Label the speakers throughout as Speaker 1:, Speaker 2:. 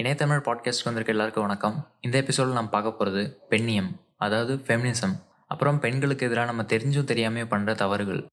Speaker 1: இணையத்தமிழ் podcast வந்திருக்க எல்லாருக்கும் வணக்கம். இந்த எபிசோடில் நம்ம பார்க்க போகிறது பெண்ணியம் அதாவது ஃபெமினிசம் அப்புறம் பெண்களுக்கு எதிராக நம்ம தெரிஞ்சும் தெரியாமையும் பண்ணுற தவறுகள்.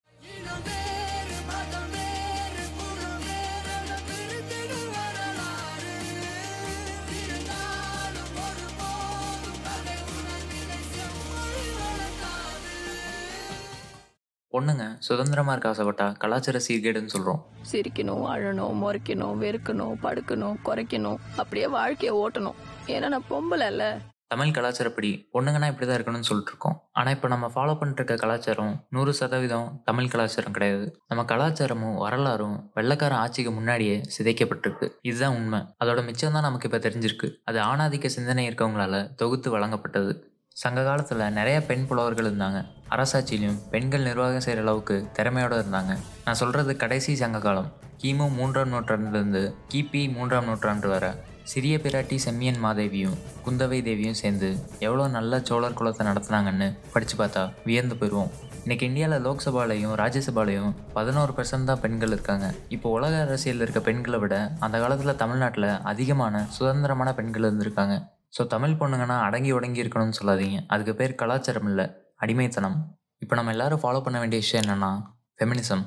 Speaker 1: பொண்ணுங்க சுதந்திரமாக இருக்க ஆசைப்பட்டா கலாச்சார சீர்கேடுன்னு சொல்கிறோம்
Speaker 2: சிரிக்கணும் அழணும் முறைக்கணும் வெறுக்கணும் படுக்கணும் குறைக்கணும் அப்படியே வாழ்க்கையை ஓட்டணும். ஏன்னா நான் பொம்பளை இல்ல
Speaker 1: தமிழ் கலாச்சாரப்படி பொண்ணுங்கன்னா இப்படி தான் இருக்கணும்னு சொல்லிட்டு இருக்கோம் ஆனால் இப்போ நம்ம ஃபாலோ பண்ணிட்டு இருக்க கலாச்சாரம் நூறு சதவீதம் தமிழ் கலாச்சாரம் கிடையாது. நம்ம கலாச்சாரமும் வரலாறும் வெள்ளக்கார ஆட்சிக்கு முன்னாடியே சிதைக்கப்பட்டிருக்கு. இதுதான் உண்மை. அதோட மிச்சம் தான் நமக்கு இப்போ தெரிஞ்சிருக்கு. அது ஆணாதிக்க சிந்தனை இருக்கவங்களால தொகுத்து வழங்கப்பட்டது. சங்க காலத்தில் நிறைய பெண் புலவர்கள் இருந்தாங்க. அரசாட்சியிலையும் பெண்கள் நிர்வாகம் செய்கிற அளவுக்கு திறமையோடு இருந்தாங்க. நான் சொல்கிறது கடைசி சங்க காலம். கிமு மூன்றாம் நூற்றாண்டுலேருந்து கிபி மூன்றாம் நூற்றாண்டு வரை சிறிய பிராட்டி செம்மியன் மாதேவியும் குந்தவை தேவியும் சேர்ந்து எவ்வளோ நல்ல சோழர் குலத்தை நடத்துனாங்கன்னு படித்து பார்த்தா வியந்து போயிடுவோம் இன்றைக்கி இந்தியாவில் லோக்சபாலையும் ராஜ்யசபாலையும் பதினோரு பெர்சன்ட் தான் பெண்கள் இருக்காங்க. இப்போ உலக அரசியலில் இருக்க பெண்களை விட அந்த காலத்தில் தமிழ்நாட்டில் அதிகமான சுதந்திரமான பெண்கள் இருந்திருக்காங்க. ஸோ தமிழ் பொண்ணுங்கன்னா அடங்கி உடங்கி இருக்கணும்னு சொல்லாதீங்க. அதுக்கு பேர் கலாச்சாரம் இல்லை அடிமைத்தனம். இப்போ நம்ம எல்லாரும் ஃபாலோ பண்ண வேண்டிய விஷயம் என்னென்னா ஃபெமினிசம்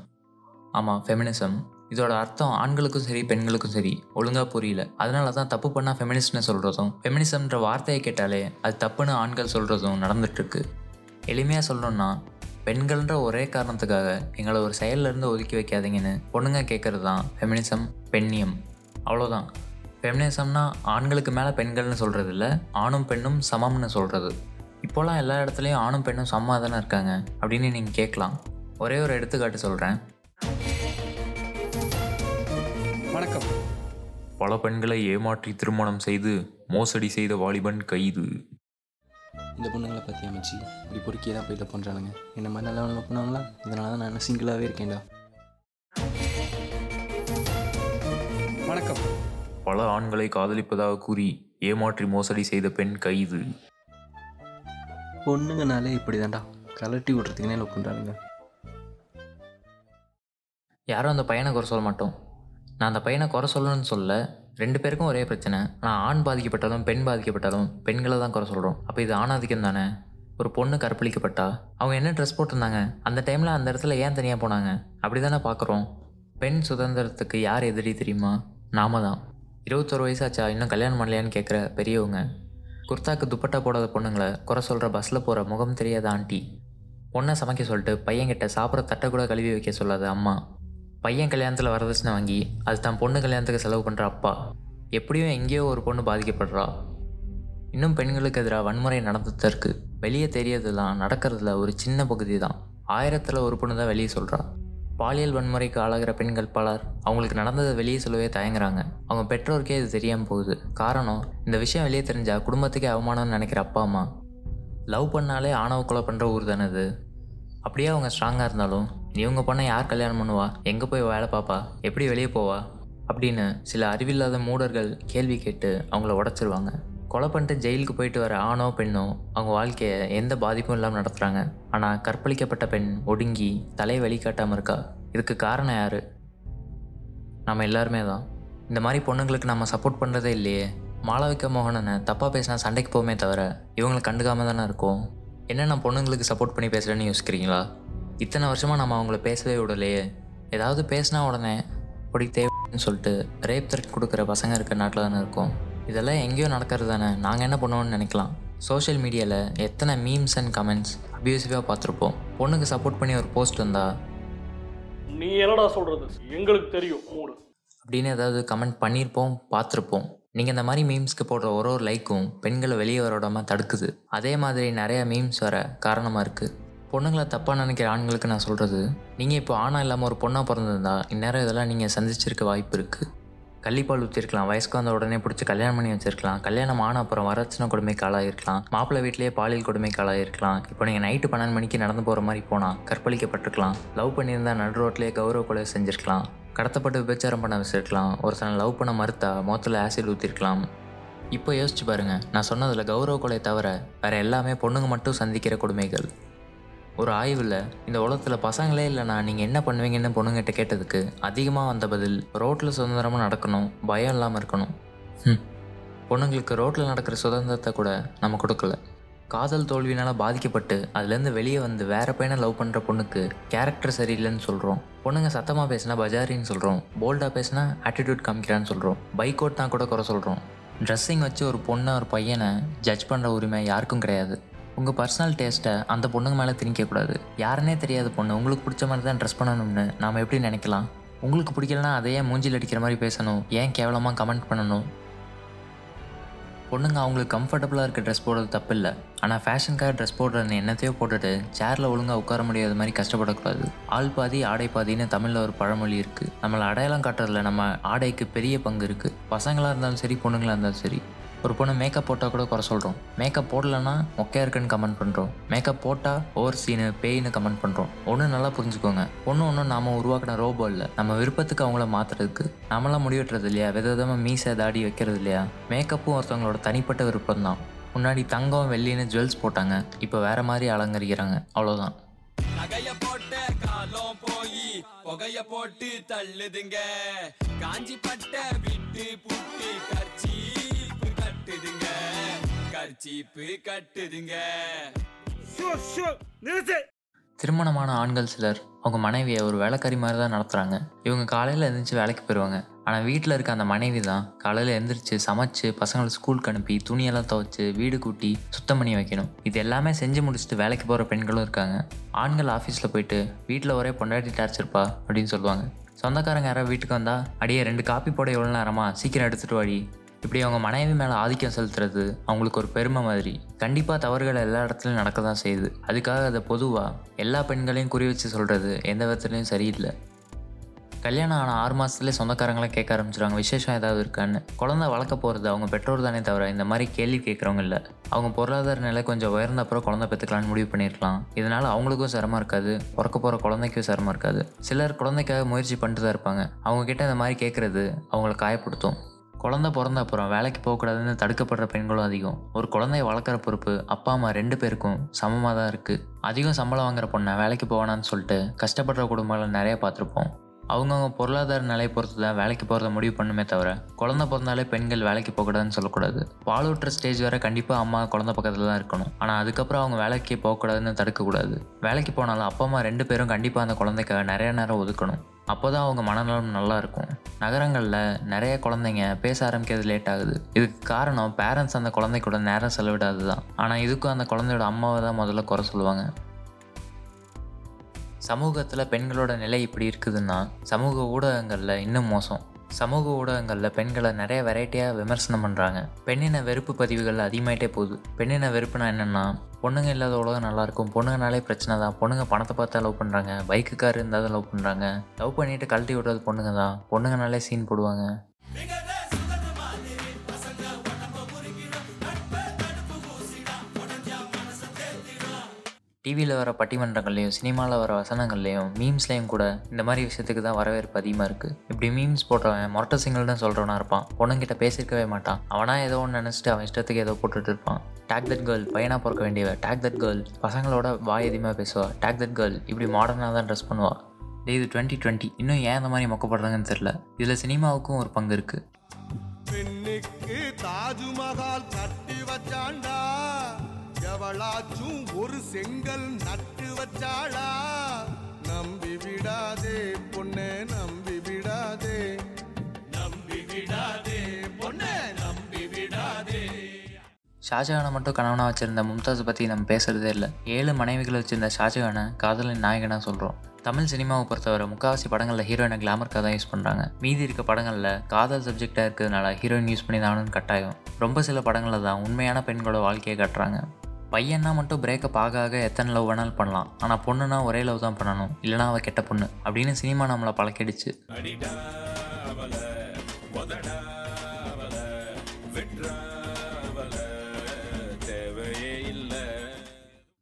Speaker 1: ஆமாம் ஃபெமினிசம் இதோட அர்த்தம் ஆண்களுக்கும் சரி பெண்களுக்கும் சரி ஒழுங்காக புரியல. அதனால தான் தப்பு பண்ணால் ஃபெமினிஸ்ட்னு சொல்கிறதும் ஃபெமினிசம்ன்ற வார்த்தையை கேட்டாலே அது தப்புன்னு ஆண்கள் சொல்கிறதும் நடந்துட்டுருக்கு. எளிமையாக சொல்லணும்னா பெண்கள்ன்ற ஒரே காரணத்துக்காக எங்களை ஒரு செயல்லேருந்து ஒதுக்கி வைக்காதீங்கன்னு பொண்ணுங்க கேட்குறது தான் ஃபெமினிசம் பெண்ணியம். அவ்வளோதான் ஃபெமினிசம்னா ஆண்களுக்கு மேலே பெண்கள்னு சொல்கிறது இல்லை ஆணும் பெண்ணும் சமம்னு சொல்கிறது இப்போலாம் எல்லா இடத்துலையும் ஆணும் பெண்ணும் சமமாக தானே இருக்காங்க அப்படின்னு நீங்கள் கேட்கலாம். ஒரே ஒரு எடுத்துக்காட்டு சொல்கிறேன்
Speaker 3: வணக்கம்.
Speaker 1: பல பெண்களை ஏமாற்றி திருமணம் செய்து மோசடி செய்த வாலிபன் கைது.
Speaker 3: இந்த பொண்ணுங்களை பற்றி அமைச்சு இப்படி பொறுக்கியே தான் போயிட்டு பண்ணுறானுங்க என்ன மாதிரி நல்லவங்க பண்ணாங்களா இதனால தான் நான் சிங்கிளாகவே இருக்கேன்டா. வணக்கம்.
Speaker 1: பல ஆண்களை காதலிப்பதாக கூறி ஏமாற்றி மோசடி செய்த பெண் கைது.
Speaker 3: பொண்ணுங்கனாலே இப்படி தான்டா கலட்டி விட்றதுக்குனே லவ் பண்ணுறானுங்க
Speaker 1: யாரும் அந்த பையனை குறை சொல்ல மாட்டோம். நான் அந்த பையனை குறை சொல்லணும்னு சொல்ல ரெண்டு பேருக்கும் ஒரே பிரச்சனை. நான் ஆண் பாதிக்கப்பட்டாலும் பெண் பாதிக்கப்பட்டாலும் பெண்களை தான் குறை சொல்கிறோம் அப்போ இது ஆணாதிக்கம் தானே? ஒரு பொண்ணு கற்பழிக்கப்பட்டா அவங்க என்ன ட்ரெஸ் போட்டிருந்தாங்க? அந்த டைமில் அந்த இடத்துல ஏன் தனியாக போனாங்க? அப்படி தானே பார்க்குறோம் பெண் சுதந்திரத்துக்கு யார் எதிரி தெரியுமா? நாம தான். இருபத்தொரு வயசாச்சா? இன்னும் கல்யாணம் பண்ணலையான்னு கேட்குற பெரியவங்க. குர்த்தாக்கு துப்பட்டா போடாத பொண்ணுங்களை குறை சொல்கிற பஸ்ஸில் போகிற முகம் தெரியாத ஆண்டி. பொண்ணை சமைக்க சொல்லிட்டு பையன்கிட்ட சாப்பிட்ற தட்டை கூட கழுவி வைக்க சொல்லாத அம்மா. பையன் கல்யாணத்தில் வரதட்சணை வாங்கி அது தான் பொண்ணு கல்யாணத்துக்கு செலவு பண்ணுற அப்பா. எப்படியும் எங்கேயோ ஒரு பொண்ணு பாதிக்கப்படுறா. இன்னும் பெண்களுக்கு எதிராக வன்முறை நடந்துட்டு இருக்குது வெளியே தெரியறதுலாம் நடக்கிறதுல ஒரு சின்ன பகுதி தான் ஆயிரத்தில் ஒரு பொண்ணு தான் வெளியே சொல்கிறா பாலியல் வன்முறைக்கு ஆளாகிற பெண்கள் பலர் அவங்களுக்கு நடந்ததை வெளியே சொல்லவே தயங்குறாங்க. அவங்க பெற்றோருக்கே இது தெரியாமல் போகுது. காரணம் இந்த விஷயம் வெளியே தெரிஞ்சால் குடும்பத்துக்கே அவமானம்னு நினைக்கிற அப்பா அம்மா. லவ் பண்ணாலே ஆணவ கொலை பண்ணுற ஊர் தானே இது. அப்படியே அவங்க ஸ்ட்ராங்காக இருந்தாலும் இவங்க பொண்ணை யார் கல்யாணம் பண்ணுவா? எங்கே போய் வேலை பார்ப்பா எப்படி வெளியே போவா? அப்படின்னு சில அறிவில்லாத மூடர்கள் கேள்வி கேட்டு அவங்கள உடச்சிருவாங்க. கொலை பண்ணிட்டு ஜெயிலுக்கு போயிட்டு வர ஆணோ பெண்ணோ அவங்க வாழ்க்கையை எந்த பாதிப்பும் இல்லாமல் நடத்துகிறாங்க ஆனால் கற்பழிக்கப்பட்ட பெண் ஒடுங்கி தலையை வெளிக்காட்டாமல் இருக்கா? இதுக்கு காரணம் யார்? நம்ம எல்லாருமே தான். இந்த மாதிரி பொண்ணுங்களுக்கு நம்ம சப்போர்ட் பண்ணுறதே இல்லையே. மாளவிகா மோகனனை தப்பாக பேசினா சண்டைக்கு போமே தவிர இவங்களை கண்டுக்காமல் தானே இருக்கும். என்னென்ன பொண்ணுங்களுக்கு சப்போர்ட் பண்ணி பேசுகிறேன்னு யோசிக்கிறீங்களா? இத்தனை வருஷமாக நம்ம அவங்கள பேசவே விடலையே. ஏதாவது பேசினா உடனே அப்படி தேவைன்னு சொல்லிட்டு ரேப் த்ரெட் கொடுக்குற பசங்க இருக்க நாட்டில் தானே இருக்கும். இதெல்லாம் எங்கேயோ நடக்கிறது தானே நாங்கள் என்ன பண்ணுவோம்னு நினைக்கலாம். சோஷியல் மீடியாவில் எத்தனை மீம்ஸ் அண்ட் கமெண்ட்ஸ் அப்யூசிவாக பார்த்துருப்போம். பொண்ணுக்கு சப்போர்ட் பண்ணி ஒரு போஸ்ட் வந்தால்
Speaker 4: நீ என்னடா சொல்றது? எங்களுக்கு தெரியும் மூடு.
Speaker 1: அப்படின்னு ஏதாவது கமெண்ட் பண்ணியிருப்போம் பார்த்துருப்போம். நீங்கள் இந்த மாதிரி மீம்ஸ்க்கு போடுற ஒரு ஒரு லைக்கும் பெண்களை வெளியே வர விடாமல் தடுக்குது. அதே மாதிரி நிறைய மீம்ஸ் வர காரணமாக இருக்குது பொண்ணுங்களை தப்பாக நினைக்கிற ஆண்களுக்கு நான் சொல்கிறது நீங்கள் இப்போ ஆணாக இல்லாமல் ஒரு பொண்ணாக பிறந்திருந்தா இந்நேரம் இதெல்லாம் நீங்கள் சந்திச்சிருக்க வாய்ப்பு இருக்குது கள்ளிப்பால் ஊற்றிருக்கலாம் வயசுக்கு வந்த உடனே பிடிச்சி கல்யாணம் பண்ணி வச்சிருக்கலாம். கல்யாணம் ஆன அப்புறம் வரட்சணை கொடுமைக்கு ஆளாயிருக்கலாம். மாப்பிள்ளை வீட்டிலேயே பாலியல் கொடுமைக்கு ஆளாயிருக்கலாம். இப்போ நீங்கள் நைட்டு பன்னெண்டு மணிக்கு நடந்து போகிற மாதிரி போனால் கற்பழிக்கப்பட்டிருக்கலாம். லவ் பண்ணியிருந்தா நடு ரோட்லேயே கௌரவ கொலை செஞ்சுருக்கலாம். கடத்தப்பட்டு விபச்சாரம் பண்ண வச்சிருக்கலாம். ஒருத்தனை லவ் பண்ண மறுத்தா மொத்தத்தில் ஆசிட் ஊற்றிருக்கலாம் இப்போ யோசிச்சு பாருங்க. நான் சொன்னதில் கௌரவ கொலை தவிர வேற எல்லாமே பொண்ணுங்க மட்டும் சந்திக்கிற கொடுமைகள். ஒரு ஆய்வில் இந்த உலகத்தில் பசங்களே இல்லைனா நீங்கள் என்ன பண்ணுவீங்கன்னு பொண்ணுங்கிட்ட கேட்டதுக்கு அதிகமாக வந்த பதில் ரோட்டில் சுதந்திரமாக நடக்கணும் பயம் இல்லாமல் இருக்கணும். ம் பொண்ணுங்களுக்கு ரோட்டில் நடக்கிற சுதந்திரத்தை கூட நம்ம கொடுக்கல. காதல் தோல்வினால் பாதிக்கப்பட்டு அதுலேருந்து வெளியே வந்து வேற பையனை லவ் பண்ணுற பொண்ணுக்கு கேரக்டர் சரியில்லைன்னு சொல்கிறோம் பொண்ணுங்க சத்தமாக பேசினா பஜாரின்னு சொல்கிறோம் போல்டாக பேசினா ஆட்டிடியூட் காமிக்கிறான்னு சொல்கிறோம் பைக் ஓட்டினா கூட குறை சொல்கிறோம் ட்ரெஸ்ஸிங் வச்சு ஒரு பொண்ணை ஒரு பையனை ஜட்ஜ் பண்ணுற உரிமை யாருக்கும் கிடையாது. உங்கள் பர்சனல் டேஸ்ட்டை அந்த பொண்ணுங்க மேலே திணிக்கக்கூடாது யாருன்னே தெரியாத பொண்ணு உங்களுக்கு பிடிச்ச மாதிரி தான் ட்ரெஸ் பண்ணணும்னு நாம் எப்படி நினைக்கலாம்? உங்களுக்கு பிடிக்கலனா அதையே மூஞ்சில் அடிக்கிற மாதிரி பேசணும். ஏன் கேவலமாக கமெண்ட் பண்ணணும்? பொண்ணுங்க அவங்களுக்கு கம்ஃபர்டபுளாக இருக்க ட்ரெஸ் போடுறது தப்பு இல்லை ஆனால் ஃபேஷனுக்காக ட்ரெஸ் போடுறதுன்னு என்னத்தையோ போட்டுட்டு சேரில் ஒழுங்காக உட்கார முடியாத மாதிரி கஷ்டப்படக்கூடாது. ஆள் பாதி ஆடை பாதின்னு தமிழில் ஒரு பழமொழி இருக்குது நம்மளை அடையாளம் காட்டுறதுல நம்ம ஆடைக்கு பெரிய பங்கு இருக்குது பசங்களாக இருந்தாலும் சரி பொண்ணுங்களாக இருந்தாலும் சரி. ஒரு பொண்ணு மேக்கப் போட்டால் கூட குறை சொல்கிறோம் மேக்கப் போடலன்னா மொக்கையாக இருக்குன்னு கமெண்ட் பண்ணுறோம் மேக்கப் போட்டால் ஓவர் சீனு பேயின்னு கமெண்ட் பண்ணுறோம் ஒன்று நல்லா புரிஞ்சுக்கோங்க. ஒன்று ஒன்றும் நாம் உருவாக்கின ரோபோ இல்லை. நம்ம விருப்பத்துக்கு அவங்கள மாற்றுறதுக்கு நம்மளாம் முடிவெட்டுறது இல்லையா? வித விதமாக மீசை தாடி வைக்கிறது இல்லையா? மேக்கப்பும் ஒருத்தவங்களோட தனிப்பட்ட விருப்பம் தான் முன்னாடி தங்கம் வெள்ளின்னு ஜுவல்ஸ் போட்டாங்க. இப்போ வேற மாதிரி அலங்கரிக்கிறாங்க. அவ்வளோதான்
Speaker 5: நகைய போட்ட காலம் போய் புகைய போட்டு தள்ளுதுங்க. காஞ்சி பட்ட விட்டு புட்டி கர்ச்சீப்பு கட்டுதுங்க.
Speaker 1: திருமணமான ஆண்கள் சிலர் அவங்க மனைவியை ஒரு வேலைக்காரி மாதிரி தான் நடத்துகிறாங்க இவங்க காலையில் எழுந்திரிச்சு வேலைக்கு போயிடுவாங்க ஆனால் வீட்டில் இருக்க அந்த மனைவி தான் காலையில் எழுந்திரிச்சு சமைச்சு பசங்களை ஸ்கூலுக்கு அனுப்பி துணியெல்லாம் துவைச்சு வீடு கூட்டி சுத்தம் பண்ணி வைக்கணும். இது எல்லாமே செஞ்சு முடிச்சுட்டு வேலைக்கு போகிற பெண்களும் இருக்காங்க. ஆண்கள் ஆஃபீஸில் போயிட்டு வீட்டில் ஒரே பொண்டாட்டி டார்ச்சர்ப்பா அப்படின்னு சொல்லுவாங்க. சொந்தக்காரங்க யாராவது வீட்டுக்கு வந்தால் அடியே ரெண்டு காப்பி போட எவ்வளோ நேரமா? சீக்கிரம் எடுத்துகிட்டு வாடி. இப்படி அவங்க மனைவி மேலே ஆதிக்கம் செலுத்துறது அவங்களுக்கு ஒரு பெருமை மாதிரி. கண்டிப்பாக தவறுகள் எல்லா இடத்துலையும் நடக்க தான் செய்யுது. அதுக்காக அதை பொதுவாக எல்லா பெண்களையும் குறி வச்சு சொல்கிறது எந்த விதத்துலையும் சரியில்லை. கல்யாணம் ஆன ஆறு மாதத்துலேயே சொந்தக்காரங்களாம் கேட்க ஆரம்பிச்சிடுவாங்க விசேஷம் ஏதாவது இருக்கான்னு. குழந்தை வளர்க்க போகிறது அவங்க பெற்றோர் தானே தவிர இந்த மாதிரி கேள்வி கேட்குறவங்க இல்லை. அவங்க பொருளாதார நிலை கொஞ்சம் உயர்ந்த அப்புறம் குழந்தை பெற்றுக்கலான்னு முடிவு பண்ணியிருக்கலாம். இதனால் அவங்களுக்கும் சிரமம் இருக்காது பிறக்க போகிற குழந்தைக்கும் சிரமம் இருக்காது. சிலர் குழந்தைக்காக முயற்சி பண்ணிட்டு தான் இருப்பாங்க. அவங்க கிட்ட இந்த மாதிரி கேட்குறது அவங்கள காயப்படுத்தும். குழந்தை பிறந்த அப்புறம் வேலைக்கு போகக்கூடாதுன்னு தடுக்கப்படுற பெண்களும் அதிகம். ஒரு குழந்தைய வளர்க்குற பொறுப்பு அப்பா அம்மா ரெண்டு பேருக்கும் சமமாக தான் இருக்குது அதிகம் சம்பளம் வாங்குற பொண்ணை வேலைக்கு போவானான்னு சொல்லிட்டு கஷ்டப்படுற குடும்பங்களை நிறைய பார்த்துருப்போம். அவங்கவுங்க பொருளாதார நிலையை பொறுத்து தான் வேலைக்கு போகிறத முடிவு பண்ணுமே தவிர குழந்தை பிறந்தாலே பெண்கள் வேலைக்கு போகக்கூடாதுன்னு சொல்லக்கூடாது. பாலூட்டுற ஸ்டேஜ் வரை கண்டிப்பாக அம்மா குழந்தை பக்கத்தில் தான் இருக்கணும். ஆனால் அதுக்கப்புறம் அவங்க வேலைக்கு போகக்கூடாதுன்னு தடுக்கக்கூடாது. வேலைக்கு போனாலும் அப்பா அம்மா ரெண்டு பேரும் கண்டிப்பாக அந்த குழந்தைக்காக நிறைய நேரம் ஒதுக்கணும். அப்போ தான் அவங்க மனநலம் நல்லா இருக்கும். நகரங்களில் நிறைய குழந்தைங்க பேச ஆரம்பிக்கிறது லேட் ஆகுது. இதுக்கு காரணம் பேரண்ட்ஸ் அந்த குழந்தை கூட நேரம் செலவிடாது தான் ஆனால் இதுக்கும் அந்த குழந்தையோட அம்மாவை தான் முதல்ல குறை சொல்லுவாங்க. சமூகத்தில் பெண்களோட நிலை இப்படி இருக்குதுன்னா சமூக ஊடகங்களில் இன்னும் மோசம். சமூக ஊடகங்களில் பெண்களை நிறைய வெரைட்டியாக விமர்சனம் பண்ணுறாங்க பெண்ணின வெறுப்பு பதிவுகள் அதிகமாயிட்டே போகுது. பெண்ணின வெறுப்புனா என்னென்னா பொண்ணுங்க இல்லாத உலகம் நல்லாயிருக்கும் பொண்ணுங்கனாலே பிரச்சனை தான். பொண்ணுங்க பணத்தை பார்த்தா லவ் பண்ணுறாங்க பைக்கு கார் இருந்தால் தான் லவ் பண்ணுறாங்க லவ் பண்ணிட்டு கழட்டி விடுறது பொண்ணுங்க தான். பொண்ணுங்கனாலே சீன் போடுவாங்க. டிவியில் வர பட்டிமன்றங்கள்லையும் சினிமாவில் வர வசனங்கள்லையும் மீம்ஸ்லேயும் கூட இந்த மாதிரி விஷயத்துக்கு தான் வரவேற்பு அதிகமாக இருக்குது இப்படி மீம்ஸ் போட்டவன் மொரட்ட சிங்கள்னு சொல்கிறவனா இருப்பான். பொண்ணுங்கிட்ட பேசியிருக்கவே மாட்டான். அவனா ஏதோ ஒன்று நினச்சிட்டு அவன் இஷ்டத்துக்கு ஏதோ போட்டுட்டு இருப்பான். டேக் தட் கேர்ள் பையனாக பிறக்க வேண்டியவ. டேக் தட் கேர்ள் பசங்களோட வாய் அதிகமாக பேசுவா. டேக் தட் கேர்ள் இப்படி மாடர்னாக தான் ட்ரெஸ் பண்ணுவா. இது டுவெண்ட்டி டுவெண்ட்டி இன்னும் ஏன் இந்த மாதிரி மொக்கப்படுறாங்கன்னு தெரில இதில் சினிமாவுக்கும் ஒரு பங்கு இருக்குது
Speaker 6: பெண்ணுக்கு தாஜ்மஹால் கட்டி வச்சாண்டா? எவளாச்சும் ஒரு செங்கல் நட்டு வச்சாளா? நம்பி விடாதே பொண்ணே நம்பி விடாதே. நம்பி விடாதே பொண்ணே நம்பி விடாதே.
Speaker 1: ஷாஜகானை மட்டும் கணவனாக வச்சிருந்த மும்தாஸ் பற்றி நம்ம பேசுகிறதே இல்லை. ஏழு மனைவிகளை வச்சிருந்த ஷாஜகானை காதலின் நாயகனாக சொல்கிறோம் தமிழ் சினிமாவை பொறுத்தவரை முக்காவாசி படங்களில் ஹீரோயினை கிளாமருக்காக தான் யூஸ் பண்ணுறாங்க மீதி இருக்க படங்களில் காதல் சப்ஜெக்டாக இருக்கிறதுனால ஹீரோயின் யூஸ் பண்ணி தானுன்னு கட்டாயம். ரொம்ப சில படங்களில் தான் உண்மையான பெண்களோட வாழ்க்கையை காட்டுறாங்க. பையன்னா மட்டும் பிரேக்கப் ஆக ஆக எத்தனை லவ் வேணாலும் பண்ணலாம். ஆனால் பொண்ணுனா ஒரே லவ் தான் பண்ணணும். இல்லைனா அவள் கெட்ட பொண்ணு. அப்படின்னு சினிமா நம்மளை பழக்கிடுச்சு.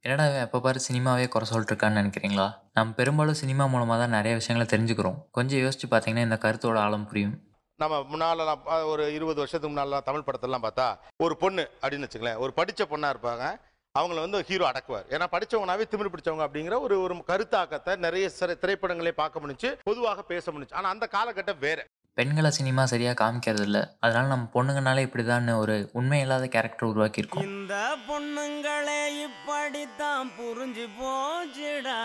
Speaker 1: என்னடா எப்போ பாரு சினிமாவே குறை சொல்லிட்டு இருக்கான்னு நினைக்கிறீங்களா? நம்ம பெரும்பாலும் சினிமா மூலமாக தான் நிறைய விஷயங்களை தெரிஞ்சுக்கிறோம். கொஞ்சம் யோசிச்சு பார்த்தீங்கன்னா இந்த கருத்தோட ஆழம் புரியும்.
Speaker 7: நம்ம முன்னால் ஒரு இருபது வருஷத்துக்கு முன்னாலாம் தமிழ் படத்தெல்லாம் பார்த்தா ஒரு பொண்ணு அப்படின்னு வச்சுங்களேன் ஒரு படித்த பொண்ணாக இருப்பாங்க. அவங்கள வந்து ஹீரோ அடக்குவார். ஏன்னா படிச்சவங்கனாவே திமிரு பிடிச்சவங்க அப்படிங்கிற ஒரு ஒரு கருத்தாக்கத்தை நிறைய திரைப்படங்களே பார்க்க முடிஞ்சு பொதுவாக பேச முடிஞ்சு. ஆனால் அந்த காலகட்டம் வேற.
Speaker 1: பெண்களை சினிமா சரியாக காமிக்கிறது இல்லை அதனால நம்ம பொண்ணுங்கனாலே இப்படிதான்னு ஒரு உண்மை இல்லாத கேரக்டர் உருவாக்கியிருக்கோம்.
Speaker 8: இந்த பொண்ணுங்களே இப்படித்தான் புரிஞ்சு போச்சுடா.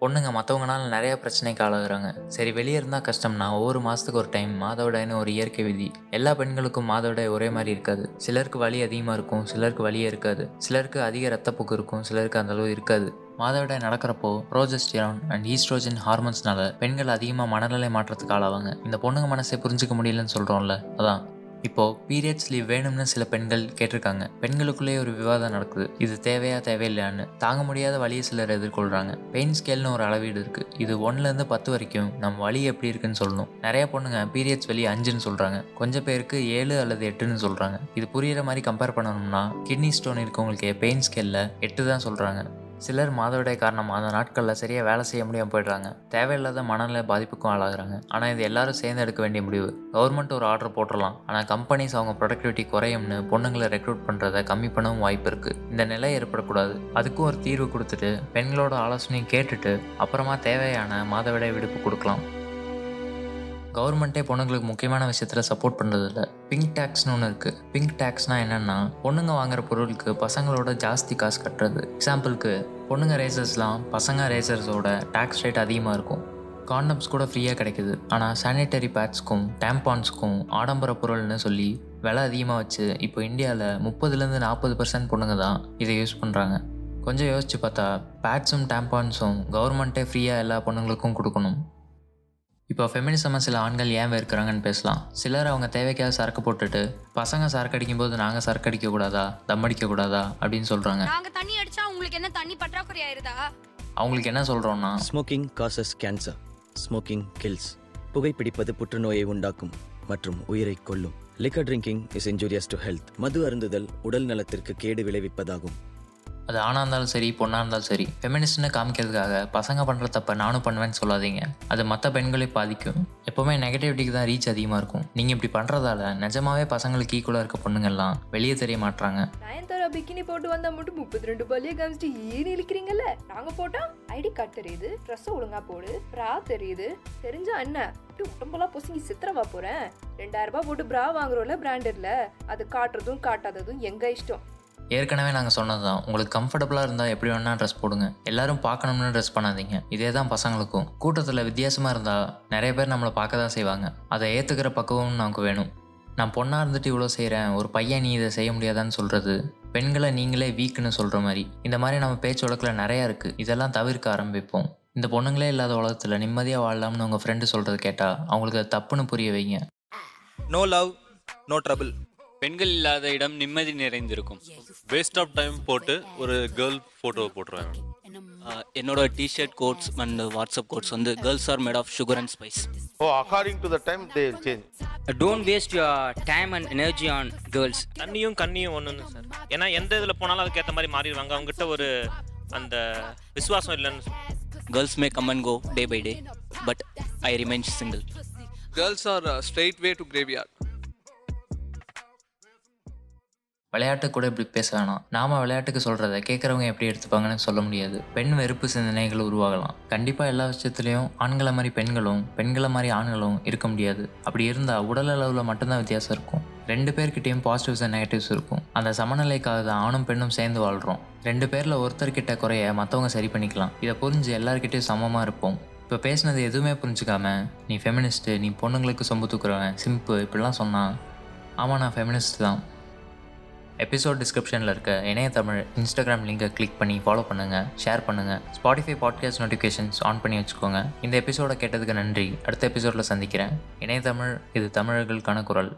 Speaker 1: பொண்ணுங்க மற்றவங்கனால நிறையா பிரச்சனைக்கு ஆளாகிறாங்க. சரி வெளியே இருந்தால் கஷ்டம்னா ஒவ்வொரு மாதத்துக்கு ஒரு டைம் மாதவிடாய்னு ஒரு இயற்கை விதி. எல்லா பெண்களுக்கும் மாதவிடாய் ஒரே மாதிரி இருக்காது. சிலருக்கு வலி அதிகமாக இருக்கும் சிலருக்கு வலியே இருக்காது. சிலருக்கு அதிக ரத்தப்போக்கு இருக்கும் சிலருக்கு அந்தளவு இருக்காது. மாதவிடாய் நடக்கிறப்போ ப்ரோஜெஸ்டிரான் அண்ட் ஈஸ்ட்ரோஜன் ஹார்மோன்ஸ்னால பெண்கள் அதிகமாக மனநிலை மாற்றத்துக்கு ஆளாவாங்க. இந்த பொண்ணுங்க மனசை புரிஞ்சுக்க முடியலன்னு சொல்கிறோம்ல அதான். இப்போது பீரியட்ஸ் லீவ் வேணும்னு சில பெண்கள் கேட்டிருக்காங்க. பெண்களுக்குள்ளேயே ஒரு விவாதம் நடக்குது. இது தேவையா தேவையில்லையான்னு தாங்க முடியாத வழியை சிலர் எதிர்கொள்கிறாங்க பெயின் ஸ்கேல்னு ஒரு அளவீடு இருக்குது இது ஒன்றுலேருந்து பத்து வரைக்கும் நம்ம வழி எப்படி இருக்குன்னு சொல்லணும். நிறைய பொண்ணுங்க பீரியட்ஸ் வெளியே அஞ்சுன்னு சொல்கிறாங்க கொஞ்சம் பேருக்கு ஏழு அல்லது எட்டுன்னு சொல்கிறாங்க இது புரியிற மாதிரி கம்பேர் பண்ணணும்னா கிட்னி ஸ்டோன் இருக்கவங்களுக்கு பெயின் ஸ்கேலில் எட்டு தான் சொல்கிறாங்க சிலர் மாதவிடாய் காரணமாக அந்த நாட்களில் சரியாக வேலை செய்ய முடியாமல் போயிடுறாங்க. தேவையில்லாத மனநிலை பாதிப்புக்கும் ஆளாகிறாங்க. ஆனால் இது எல்லாரும் சேர்ந்து எடுக்க வேண்டிய முடிவு. கவர்மெண்ட் ஒரு ஆர்டர் போட்டுடலாம். ஆனால் கம்பெனிஸ் அவங்க ப்ரொடக்டிவிட்டி குறையும்னு பொண்ணுங்களை ரெக்ரூட் பண்ணுறதை கம்மி பண்ணவும் வாய்ப்பு இருக்குது இந்த நிலை ஏற்படக்கூடாது. அதுக்கும் ஒரு தீர்வு கொடுத்துட்டு பெண்களோட ஆலோசனையும் கேட்டுட்டு அப்புறமா தேவையான மாதவிடாய் விடுப்பு கொடுக்கலாம். கவர்மெண்ட்டே பொண்ணுங்களுக்கு முக்கியமான விஷயத்தில் சப்போர்ட் பண்ணுறதில்ல பிங்க் டேக்ஸ்னு ஒன்று இருக்குது பிங்க் டேக்ஸ்னால் என்னென்னா பொண்ணுங்க வாங்குற பொருளுக்கு பசங்களோட ஜாஸ்தி காசு கட்டுறது. எக்ஸாம்பிளுக்கு பொண்ணுங்க ரேசர்ஸ்லாம் பசங்க ரேசர்ஸோட டேக்ஸ் ரேட் அதிகமாக இருக்கும். காண்டம்ஸ் கூட ஃப்ரீயாக கிடைக்குது. ஆனால் சானிட்டரி பேட்ஸ்க்கும் டேம்பான்ஸ்க்கும் ஆடம்பர பொருள்னு சொல்லி விலை அதிகமாக வச்சு இப்போ இந்தியாவில் முப்பதுலேருந்து நாற்பது பர்சன்ட் பொண்ணுங்க தான் இதை யூஸ் பண்ணுறாங்க கொஞ்சம் யோசிச்சு பார்த்தா பேட்ஸும் டேம்பான்ஸும் கவர்மெண்ட்டே ஃப்ரீயாக எல்லா பொண்ணுங்களுக்கும் கொடுக்கணும். இப்போ ஃபெமினிசமாக சில ஆண்கள் ஏன் வெறுக்கிறாங்கன்னு பேசலாம். சிலர் அவங்க தேவைக்காக சரக்கு போட்டுட்டு பசங்க சரக்கு அடிக்கும்போது நாங்கள் சரக்கு அடிக்கக்கூடாதா தம் அடிக்கக்கூடாதா அப்படின்னு சொல்கிறாங்க
Speaker 9: நாங்க தண்ணி அடிச்சா உங்களுக்கு என்ன தண்ணி பற்றாக்குறை ஆயிருதா?
Speaker 1: அவங்களுக்கு என்ன சொல்கிறோன்னா
Speaker 10: smoking causes cancer smoking kills புகைப்பிடிப்பது புற்றுநோயை உண்டாக்கும் மற்றும் உயிரை கொல்லும். Liquor drinking is injurious to health மது அருந்துதல் உடல் நலத்திற்கு கேடு விளைவிப்பதாகும்.
Speaker 1: அது ஆணாக இருந்தாலும் சரி பொண்ணாக இருந்தாலும் சரி ஃபெமினிஸ்ட்னு காமிக்கிறதுக்காக பசங்க பண்ணுற தப்ப நானும் பண்ணுவேன்னு சொல்லாதீங்க. அது மற்ற பெண்களை பாதிக்கும். எப்போவுமே நெகட்டிவிட்டிக்கு தான் ரீச் அதிகமாக இருக்கும். நீங்கள் இப்படி பண்ணுறதால நிஜமாவே பசங்களுக்கு ஈக்குவலாக இருக்க பொண்ணுங்கள்லாம் வெளியே தெரிய மாட்டாங்க
Speaker 11: நயன்தாரா பிக்கினி போட்டு வந்தால் மட்டும் முப்பத்தி ரெண்டு பள்ளியை காமிச்சிட்டு ஏன் இழுக்கிறீங்கல்ல? நாங்கள் போட்டால் ஐடி கார்டு தெரியுது ட்ரெஸ்ஸை ஒழுங்காக போடு ப்ரா தெரியுது. தெரிஞ்சா என்ன? உடம்பெல்லாம் பொசுங்கி சித்திரவா போகிறேன் ரெண்டாயிரம் ரூபாய் போட்டு ப்ரா வாங்குறோம்ல பிராண்டட்ல அது காட்டுறதும் காட்டாததும் எங்க இஷ்டம்?
Speaker 1: ஏற்கனவே நாங்கள் சொன்னது தான். உங்களுக்கு கம்ஃபர்டபுளாக இருந்தால் எப்படி வேணால் ட்ரெஸ் போடுங்க. எல்லாரும் பார்க்கணும்னு ட்ரெஸ் பண்ணாதீங்க. இதே தான் பசங்களுக்கும். கூட்டத்தில் வித்தியாசமாக இருந்தால் நிறைய பேர் நம்மளை பார்க்க தான் செய்வாங்க. அதை ஏற்றுக்கிற பக்குவம் நமக்கு வேணும். நான் பொண்ணாக இருந்துட்டு இவ்வளோ செய்கிறேன் ஒரு பையன் நீ இதை செய்ய முடியாதான்னு சொல்கிறது பெண்களை நீங்களே வீக்குன்னு சொல்கிற மாதிரி. இந்த மாதிரி நம்ம பேச்சு வழக்கில் நிறையா இருக்குது இதெல்லாம் தவிர்க்க ஆரம்பிப்போம். இந்த பொண்ணுங்களே இல்லாத உலகத்தில் நிம்மதியாக வாழலாம்னு உங்கள் ஃப்ரெண்டு சொல்கிறது கேட்டால் அவங்களுக்கு அது தப்புன்னு புரிய வைங்க.
Speaker 12: நோ லவ் நோ ட்ரபிள்
Speaker 13: பெண்கள் இல்லாத இடம் நிம்மதி நிறைந்திருக்கும்.
Speaker 14: வேஸ்ட் ஆஃப் டைம் போட்டு ஒரு கேர்ள் ஃபோட்டோ போட்டுருவேன்.
Speaker 13: என்னோட T shirt quotes and WhatsApp quotes வந்து girls are made of sugar and spice
Speaker 7: oh according to the time they change
Speaker 15: don't waste your time and energy on girls
Speaker 16: தண்ணியும் கண்ணியும் ஒன்றுன்னு sir ஏன்னா எந்த இதில் போனாலும் அதுக்கேற்ற மாதிரி மாறிடுவாங்க. அவங்ககிட்ட ஒரு அந்த விசுவாசம் இல்லைன்னு
Speaker 13: girls may come and go day by day but I remain single
Speaker 12: girls are straight way to graveyard
Speaker 1: விளையாட்டு கூட இப்படி பேச வேணாம். நாம விளையாட்டுக்கு சொல்கிறத கேட்குறவங்க எப்படி எடுத்துப்பாங்கன்னு சொல்ல முடியாது. பெண் வெறுப்பு சிந்தனைகள் உருவாகலாம். கண்டிப்பாக எல்லா விஷயத்துலையும் ஆண்களை மாதிரி பெண்களும் பெண்களை மாதிரி ஆண்களும் இருக்க முடியாது. அப்படி இருந்தால் உடல் அளவில் மட்டும்தான் வித்தியாசம் இருக்கும். ரெண்டு பேர்கிட்டயும் பாசிட்டிவ்ஸ் அண்ட் நெகட்டிவ்ஸ் இருக்கும். அந்த சமநிலைக்காக தான் ஆணும் பெண்ணும் சேர்ந்து வாழ்கிறோம் ரெண்டு பேரில் ஒருத்தர்கிட்ட குறைய மற்றவங்க சரி பண்ணிக்கலாம். இதை புரிஞ்சு எல்லார்கிட்டயும் சமமாக இருப்போம். இப்போ பேசுனது எதுவுமே புரிஞ்சுக்காம நீ ஃபெமினிஸ்ட்டு நீ பொண்ணுங்களுக்கு சொம்பு தூக்குறவன் சிம்பு இப்படிலாம் சொன்னான் ஆமாம் நான் ஃபெமினிஸ்ட் தான். எபிசோட் டிஸ்கிரிப்ஷனில் இருக்க இணைய தமிழ் இன்ஸ்டாகிராம் லிங்கை கிளிக் பண்ணி ஃபாலோ பண்ணுங்கள் ஷேர் பண்ணுங்கள் ஸ்பாட்டிஃபை பாட்காஸ்ட் நோட்டிஃபிகேஷன்ஸ் ஆன் பண்ணி வச்சுக்கோங்க. இந்த எபிசோடை கேட்டதுக்கு நன்றி. அடுத்த எபிசோடில் சந்திக்கிறேன். இணைய தமிழ் இது தமிழர்களுக்கான குரல்